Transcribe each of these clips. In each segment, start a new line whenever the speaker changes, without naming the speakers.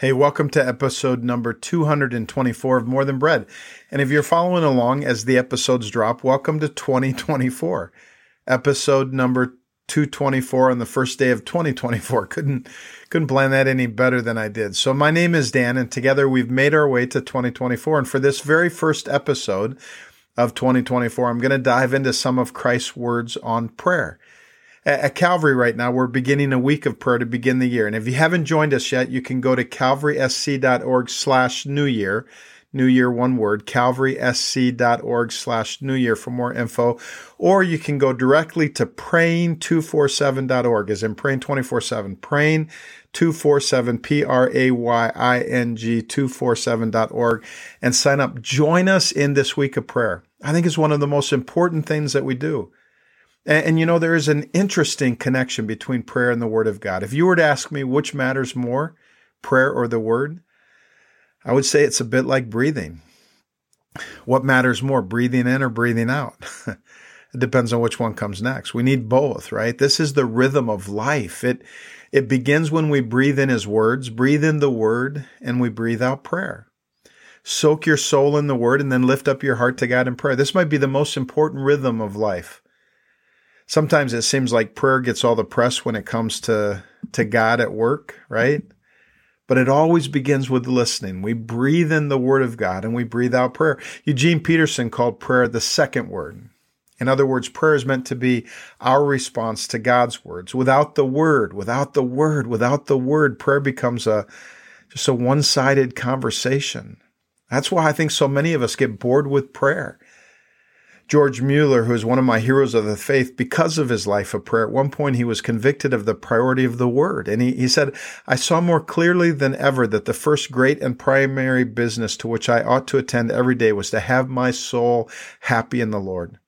Hey, welcome to episode number 224 of More Than Bread. And if you're following along as the episodes drop, welcome to 2024. Episode number 224 on the first day of 2024. Couldn't couldn't plan that any better than I did. So my name is Dan and together we've made our way to 2024 and for this very first episode of 2024, I'm going to dive into some of Christ's words on prayer at Calvary right now, we're beginning a week of prayer to begin the year. And if you haven't joined us yet, you can go to calvarysc.org slash new year. New Year, one word, calvarysc.org slash new year for more info. Or you can go directly to praying247.org, as in praying 24 7, praying 247, P R A Y I N G 247.org, and sign up. Join us in this week of prayer. I think it's one of the most important things that we do. And, and, you know, there is an interesting connection between prayer and the Word of God. If you were to ask me which matters more, prayer or the Word, I would say it's a bit like breathing. What matters more, breathing in or breathing out? it depends on which one comes next. We need both, right? This is the rhythm of life. It it begins when we breathe in his words, breathe in the word, and we breathe out prayer. Soak your soul in the word and then lift up your heart to God in prayer. This might be the most important rhythm of life sometimes it seems like prayer gets all the press when it comes to to God at work, right? But it always begins with listening. We breathe in the word of God and we breathe out prayer. Eugene Peterson called prayer the second word. In other words, prayer is meant to be our response to God's words. Without the word, without the word, without the word, prayer becomes a just a one-sided conversation. That's why I think so many of us get bored with prayer. George Mueller, who is one of my heroes of the faith because of his life of prayer, at one point he was convicted of the priority of the word. And he, he said, I saw more clearly than ever that the first great and primary business to which I ought to attend every day was to have my soul happy in the Lord.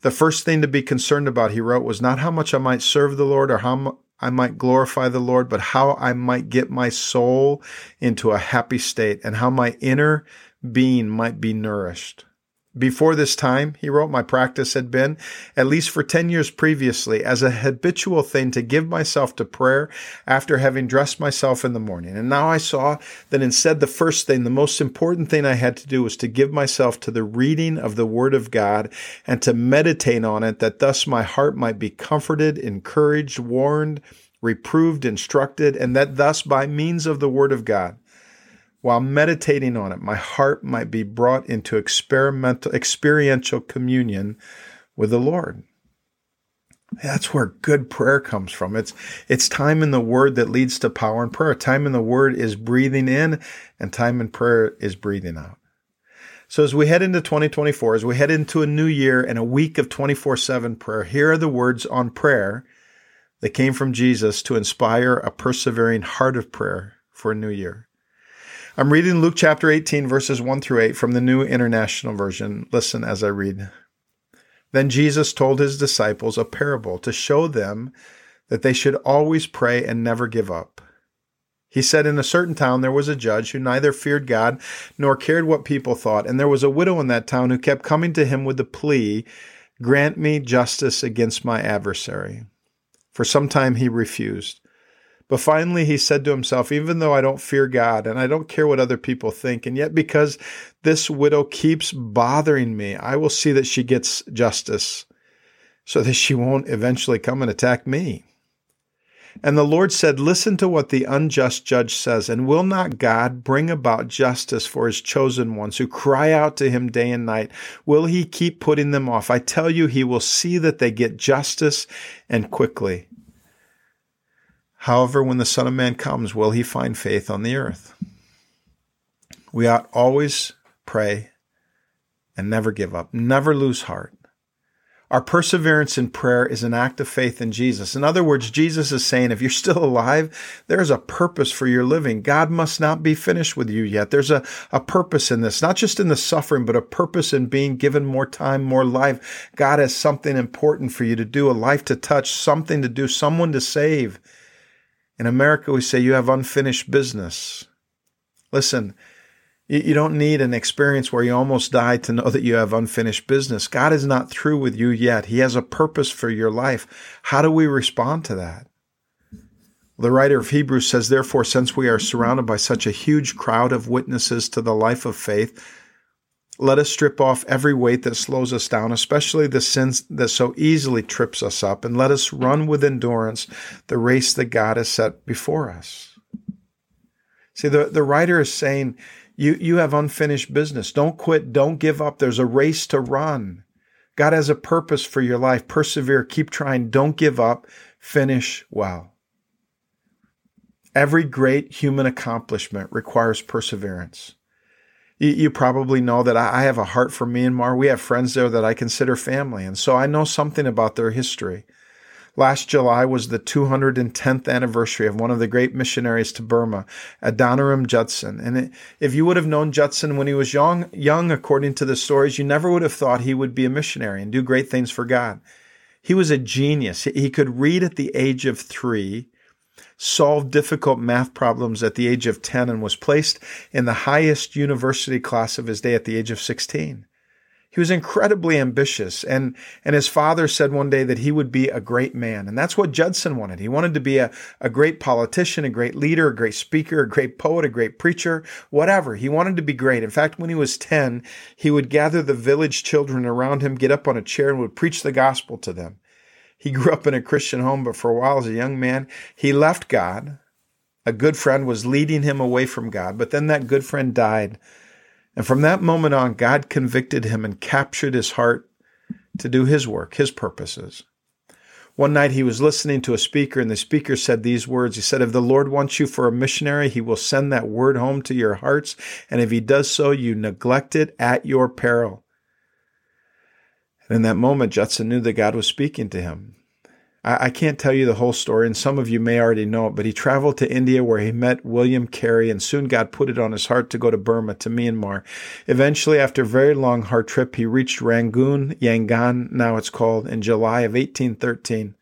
The first thing to be concerned about, he wrote, was not how much I might serve the Lord or how I might glorify the Lord, but how I might get my soul into a happy state and how my inner being might be nourished. Before this time, he wrote, my practice had been, at least for 10 years previously, as a habitual thing to give myself to prayer after having dressed myself in the morning. And now I saw that instead, the first thing, the most important thing I had to do was to give myself to the reading of the Word of God and to meditate on it, that thus my heart might be comforted, encouraged, warned, reproved, instructed, and that thus by means of the Word of God, while meditating on it, my heart might be brought into experimental, experiential communion with the Lord. That's where good prayer comes from. It's, it's time in the word that leads to power in prayer. Time in the word is breathing in and time in prayer is breathing out. So as we head into 2024, as we head into a new year and a week of 24 7 prayer, here are the words on prayer that came from Jesus to inspire a persevering heart of prayer for a new year. I'm reading Luke chapter 18, verses 1 through 8 from the New International Version. Listen as I read. Then Jesus told his disciples a parable to show them that they should always pray and never give up. He said, In a certain town there was a judge who neither feared God nor cared what people thought, and there was a widow in that town who kept coming to him with the plea, Grant me justice against my adversary. For some time he refused. But finally, he said to himself, Even though I don't fear God and I don't care what other people think, and yet because this widow keeps bothering me, I will see that she gets justice so that she won't eventually come and attack me. And the Lord said, Listen to what the unjust judge says, and will not God bring about justice for his chosen ones who cry out to him day and night? Will he keep putting them off? I tell you, he will see that they get justice and quickly. However, when the Son of Man comes, will he find faith on the earth? We ought always pray and never give up, never lose heart. Our perseverance in prayer is an act of faith in Jesus. In other words, Jesus is saying, if you're still alive, there's a purpose for your living. God must not be finished with you yet. There's a, a purpose in this, not just in the suffering, but a purpose in being given more time, more life. God has something important for you to do, a life to touch, something to do, someone to save. In America, we say you have unfinished business. Listen, you don't need an experience where you almost die to know that you have unfinished business. God is not through with you yet. He has a purpose for your life. How do we respond to that? The writer of Hebrews says, Therefore, since we are surrounded by such a huge crowd of witnesses to the life of faith, let us strip off every weight that slows us down, especially the sins that so easily trips us up, and let us run with endurance the race that God has set before us. See, the, the writer is saying, you, you have unfinished business. Don't quit. Don't give up. There's a race to run. God has a purpose for your life. Persevere. Keep trying. Don't give up. Finish well. Every great human accomplishment requires perseverance. You, you probably know that I have a heart for Myanmar. We have friends there that I consider family, and so I know something about their history. Last July was the 210th anniversary of one of the great missionaries to Burma, Adoniram Judson. And if you would have known Judson when he was young, young, according to the stories, you never would have thought he would be a missionary and do great things for God. He was a genius. He could read at the age of three solved difficult math problems at the age of 10 and was placed in the highest university class of his day at the age of 16. He was incredibly ambitious and, and his father said one day that he would be a great man. And that's what Judson wanted. He wanted to be a, a great politician, a great leader, a great speaker, a great poet, a great preacher, whatever. He wanted to be great. In fact, when he was 10, he would gather the village children around him, get up on a chair and would preach the gospel to them. He grew up in a Christian home, but for a while as a young man, he left God. A good friend was leading him away from God, but then that good friend died. And from that moment on, God convicted him and captured his heart to do his work, his purposes. One night he was listening to a speaker, and the speaker said these words. He said, If the Lord wants you for a missionary, he will send that word home to your hearts. And if he does so, you neglect it at your peril. And in that moment, Judson knew that God was speaking to him. I, I can't tell you the whole story, and some of you may already know it, but he traveled to India where he met William Carey, and soon God put it on his heart to go to Burma, to Myanmar. Eventually, after a very long, hard trip, he reached Rangoon, Yangon, now it's called, in July of 1813.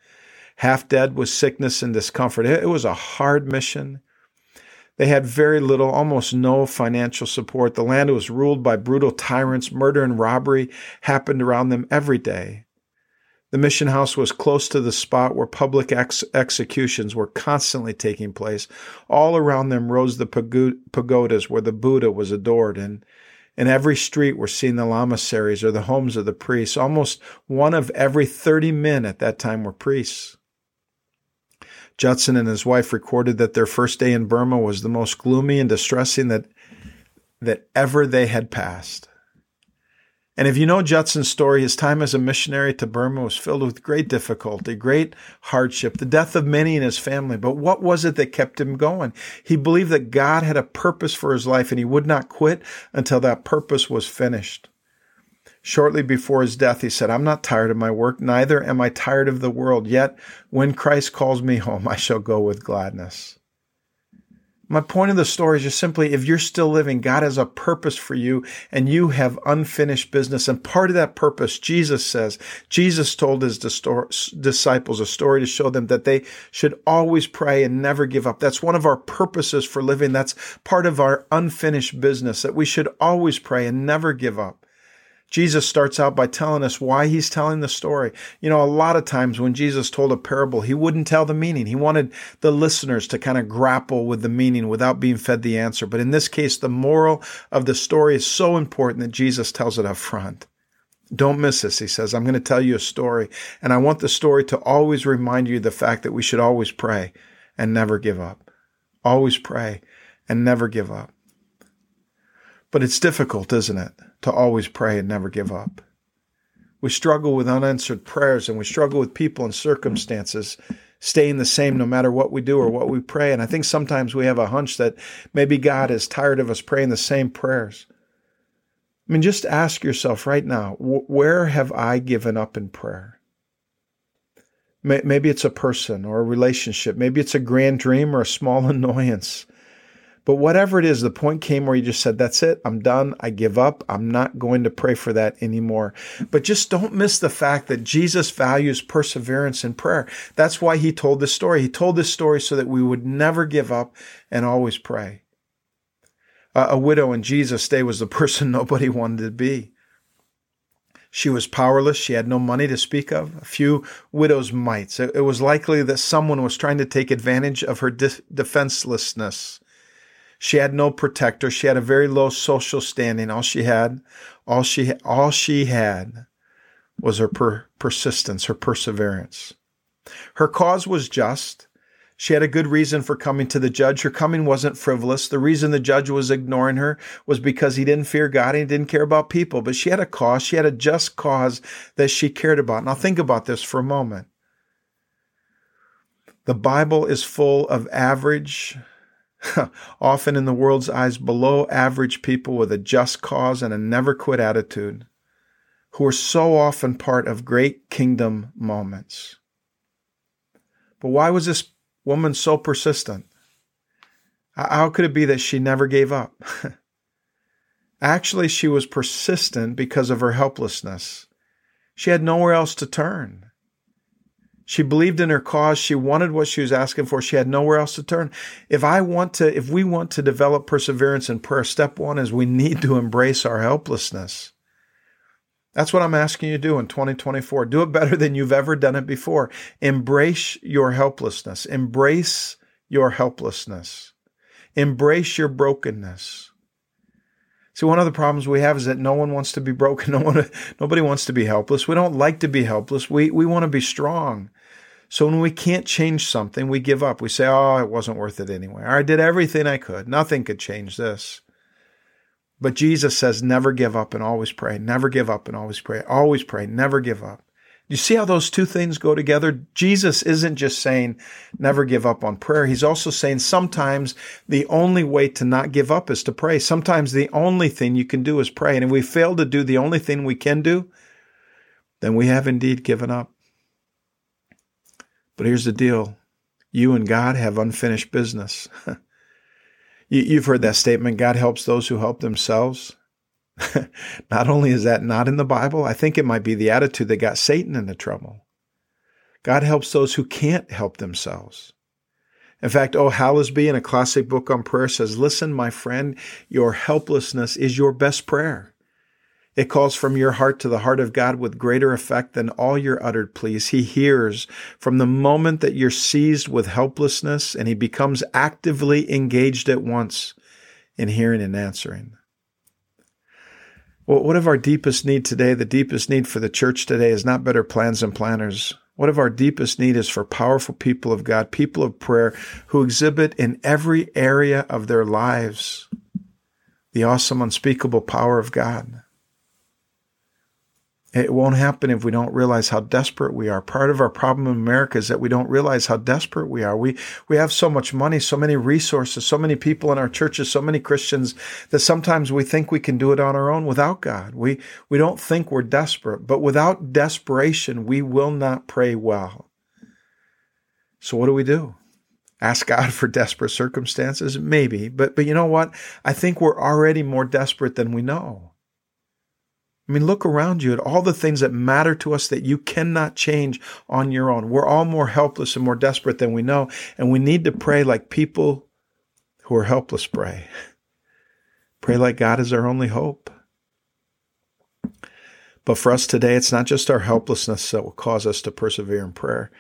Half dead with sickness and discomfort. It was a hard mission. They had very little, almost no financial support. The land was ruled by brutal tyrants. Murder and robbery happened around them every day. The mission house was close to the spot where public ex- executions were constantly taking place. All around them rose the pagodas where the Buddha was adored, and in every street were seen the lamaseries or the homes of the priests. Almost one of every 30 men at that time were priests. Judson and his wife recorded that their first day in Burma was the most gloomy and distressing that, that ever they had passed. And if you know Judson's story, his time as a missionary to Burma was filled with great difficulty, great hardship, the death of many in his family. But what was it that kept him going? He believed that God had a purpose for his life and he would not quit until that purpose was finished. Shortly before his death, he said, I'm not tired of my work, neither am I tired of the world. Yet, when Christ calls me home, I shall go with gladness. My point of the story is just simply if you're still living, God has a purpose for you and you have unfinished business. And part of that purpose, Jesus says, Jesus told his disciples a story to show them that they should always pray and never give up. That's one of our purposes for living. That's part of our unfinished business that we should always pray and never give up. Jesus starts out by telling us why he's telling the story. You know, a lot of times when Jesus told a parable, he wouldn't tell the meaning. He wanted the listeners to kind of grapple with the meaning without being fed the answer. But in this case, the moral of the story is so important that Jesus tells it up front. Don't miss this, he says. I'm going to tell you a story, and I want the story to always remind you the fact that we should always pray and never give up. Always pray and never give up. But it's difficult, isn't it, to always pray and never give up? We struggle with unanswered prayers and we struggle with people and circumstances staying the same no matter what we do or what we pray. And I think sometimes we have a hunch that maybe God is tired of us praying the same prayers. I mean, just ask yourself right now where have I given up in prayer? Maybe it's a person or a relationship. Maybe it's a grand dream or a small annoyance. But whatever it is, the point came where you just said, That's it. I'm done. I give up. I'm not going to pray for that anymore. But just don't miss the fact that Jesus values perseverance in prayer. That's why he told this story. He told this story so that we would never give up and always pray. A widow in Jesus' day was the person nobody wanted to be. She was powerless. She had no money to speak of, a few widow's mites. It was likely that someone was trying to take advantage of her de- defenselessness. She had no protector. She had a very low social standing. All she had, all she, all she had was her per- persistence, her perseverance. Her cause was just. She had a good reason for coming to the judge. Her coming wasn't frivolous. The reason the judge was ignoring her was because he didn't fear God and he didn't care about people. But she had a cause. She had a just cause that she cared about. Now think about this for a moment. The Bible is full of average, often in the world's eyes, below average people with a just cause and a never quit attitude who are so often part of great kingdom moments. But why was this woman so persistent? How could it be that she never gave up? Actually, she was persistent because of her helplessness. She had nowhere else to turn. She believed in her cause. She wanted what she was asking for. She had nowhere else to turn. If I want to, if we want to develop perseverance in prayer, step one is we need to embrace our helplessness. That's what I'm asking you to do in 2024. Do it better than you've ever done it before. Embrace your helplessness. Embrace your helplessness. Embrace your brokenness. See, one of the problems we have is that no one wants to be broken. No one, nobody wants to be helpless. We don't like to be helpless. We, we want to be strong. So when we can't change something, we give up. We say, oh, it wasn't worth it anyway. I did everything I could. Nothing could change this. But Jesus says, never give up and always pray. Never give up and always pray. Always pray. Never give up. You see how those two things go together? Jesus isn't just saying never give up on prayer. He's also saying sometimes the only way to not give up is to pray. Sometimes the only thing you can do is pray. And if we fail to do the only thing we can do, then we have indeed given up. But here's the deal. You and God have unfinished business. You've heard that statement God helps those who help themselves. not only is that not in the Bible, I think it might be the attitude that got Satan into trouble. God helps those who can't help themselves. In fact, O. Hallesby, in a classic book on prayer, says, Listen, my friend, your helplessness is your best prayer. It calls from your heart to the heart of God with greater effect than all your uttered pleas. He hears from the moment that you're seized with helplessness and he becomes actively engaged at once in hearing and answering. Well, what if our deepest need today, the deepest need for the church today is not better plans and planners? What if our deepest need is for powerful people of God, people of prayer who exhibit in every area of their lives the awesome, unspeakable power of God? It won't happen if we don't realize how desperate we are. Part of our problem in America is that we don't realize how desperate we are. We, we have so much money, so many resources, so many people in our churches, so many Christians that sometimes we think we can do it on our own without God. We, we don't think we're desperate, but without desperation, we will not pray well. So what do we do? Ask God for desperate circumstances? Maybe, but, but you know what? I think we're already more desperate than we know. I mean, look around you at all the things that matter to us that you cannot change on your own. We're all more helpless and more desperate than we know. And we need to pray like people who are helpless pray. Pray like God is our only hope. But for us today, it's not just our helplessness that will cause us to persevere in prayer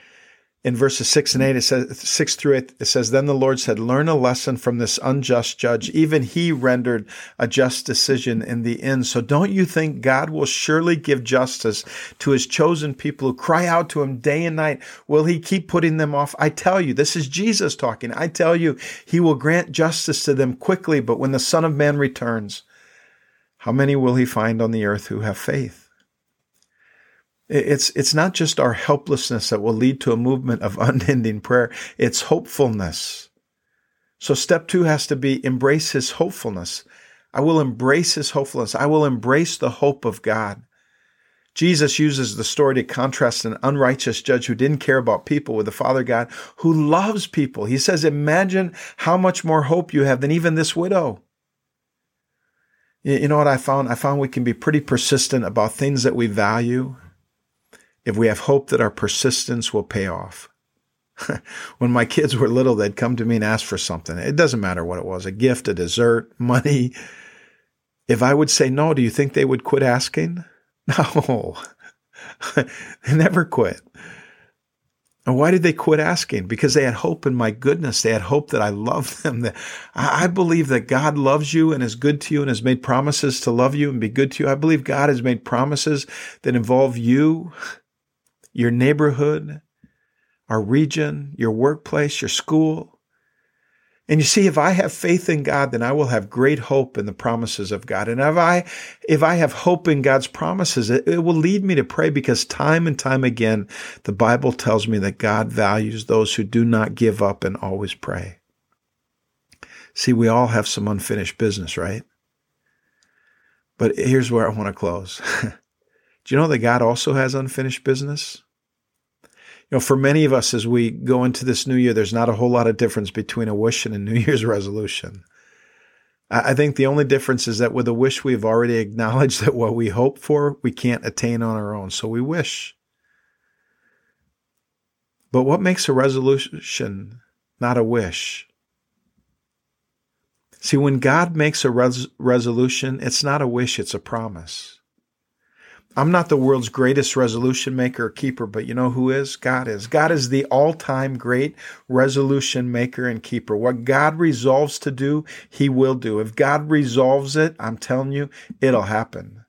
in verses 6 and 8 it says 6 through 8 it says then the lord said learn a lesson from this unjust judge. Even he rendered a just decision in the end. So don't you think god will surely give justice to his chosen people who cry out to him day and night? Will he keep putting them off? I tell you this is jesus talking. I tell you he will grant justice to them quickly but when the son of man returns how many will he find on the earth who have faith it's, it's not just our helplessness that will lead to a movement of unending prayer. It's hopefulness. So step two has to be embrace his hopefulness. I will embrace his hopefulness. I will embrace the hope of God. Jesus uses the story to contrast an unrighteous judge who didn't care about people with the Father God who loves people. He says, imagine how much more hope you have than even this widow. You know what I found? I found we can be pretty persistent about things that we value if we have hope that our persistence will pay off. when my kids were little, they'd come to me and ask for something. It doesn't matter what it was a gift, a dessert, money. If I would say no, do you think they would quit asking? No, they never quit. And why did they quit asking? Because they had hope in my goodness. They had hope that I love them. That I believe that God loves you and is good to you and has made promises to love you and be good to you. I believe God has made promises that involve you, your neighborhood, our region, your workplace, your school. And you see, if I have faith in God, then I will have great hope in the promises of God. And if I, if I have hope in God's promises, it, it, will lead me to pray because time and time again, the Bible tells me that God values those who do not give up and always pray. See, we all have some unfinished business, right? But here's where I want to close. do you know that God also has unfinished business? You know, for many of us as we go into this new year, there's not a whole lot of difference between a wish and a New Year's resolution. I think the only difference is that with a wish, we've already acknowledged that what we hope for, we can't attain on our own. So we wish. But what makes a resolution not a wish? See, when God makes a res- resolution, it's not a wish, it's a promise. I'm not the world's greatest resolution maker or keeper, but you know who is? God is. God is the all time great resolution maker and keeper. What God resolves to do, He will do. If God resolves it, I'm telling you, it'll happen.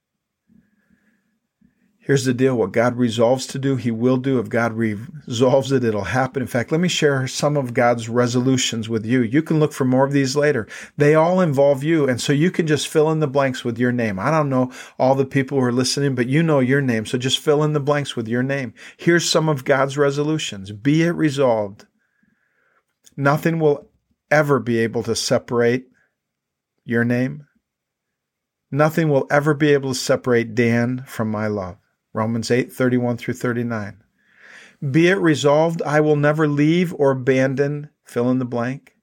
Here's the deal what God resolves to do, He will do. If God resolves it, it'll happen. In fact, let me share some of God's resolutions with you. You can look for more of these later. They all involve you. And so you can just fill in the blanks with your name. I don't know all the people who are listening, but you know your name. So just fill in the blanks with your name. Here's some of God's resolutions Be it resolved. Nothing will ever be able to separate your name. Nothing will ever be able to separate Dan from my love. Romans 8, 31 through 39. Be it resolved, I will never leave or abandon, fill in the blank.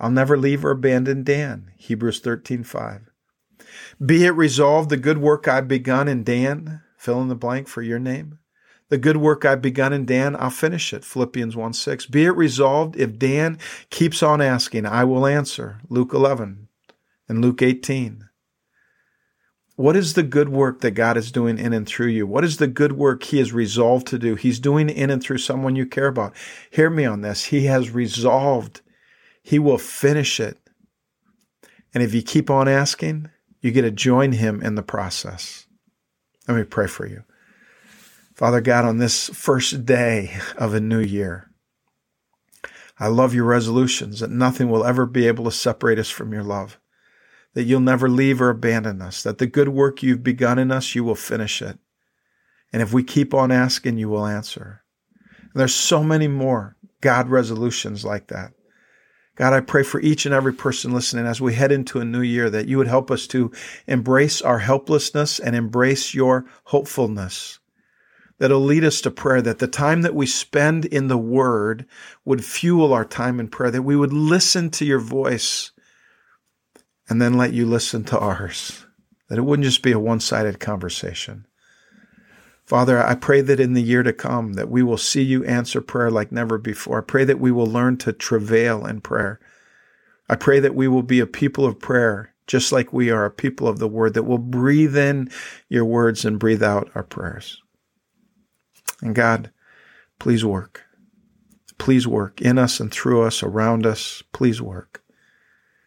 I'll never leave or abandon Dan, Hebrews 13, 5. Be it resolved, the good work I've begun in Dan, fill in the blank for your name. The good work I've begun in Dan, I'll finish it. Philippians 1 6. Be it resolved, if Dan keeps on asking, I will answer. Luke 11 and Luke 18. What is the good work that God is doing in and through you? What is the good work He has resolved to do? He's doing in and through someone you care about. Hear me on this. He has resolved. He will finish it. And if you keep on asking, you get to join Him in the process. Let me pray for you. Father God, on this first day of a new year, I love your resolutions that nothing will ever be able to separate us from your love that you'll never leave or abandon us, that the good work you've begun in us, you will finish it. And if we keep on asking, you will answer. And there's so many more God resolutions like that. God, I pray for each and every person listening as we head into a new year that you would help us to embrace our helplessness and embrace your hopefulness. That'll lead us to prayer, that the time that we spend in the Word would fuel our time in prayer, that we would listen to your voice and then let you listen to ours, that it wouldn't just be a one sided conversation. Father, I pray that in the year to come that we will see you answer prayer like never before. I pray that we will learn to travail in prayer. I pray that we will be a people of prayer, just like we are a people of the word, that will breathe in your words and breathe out our prayers. And God, please work. Please work in us and through us, around us. Please work.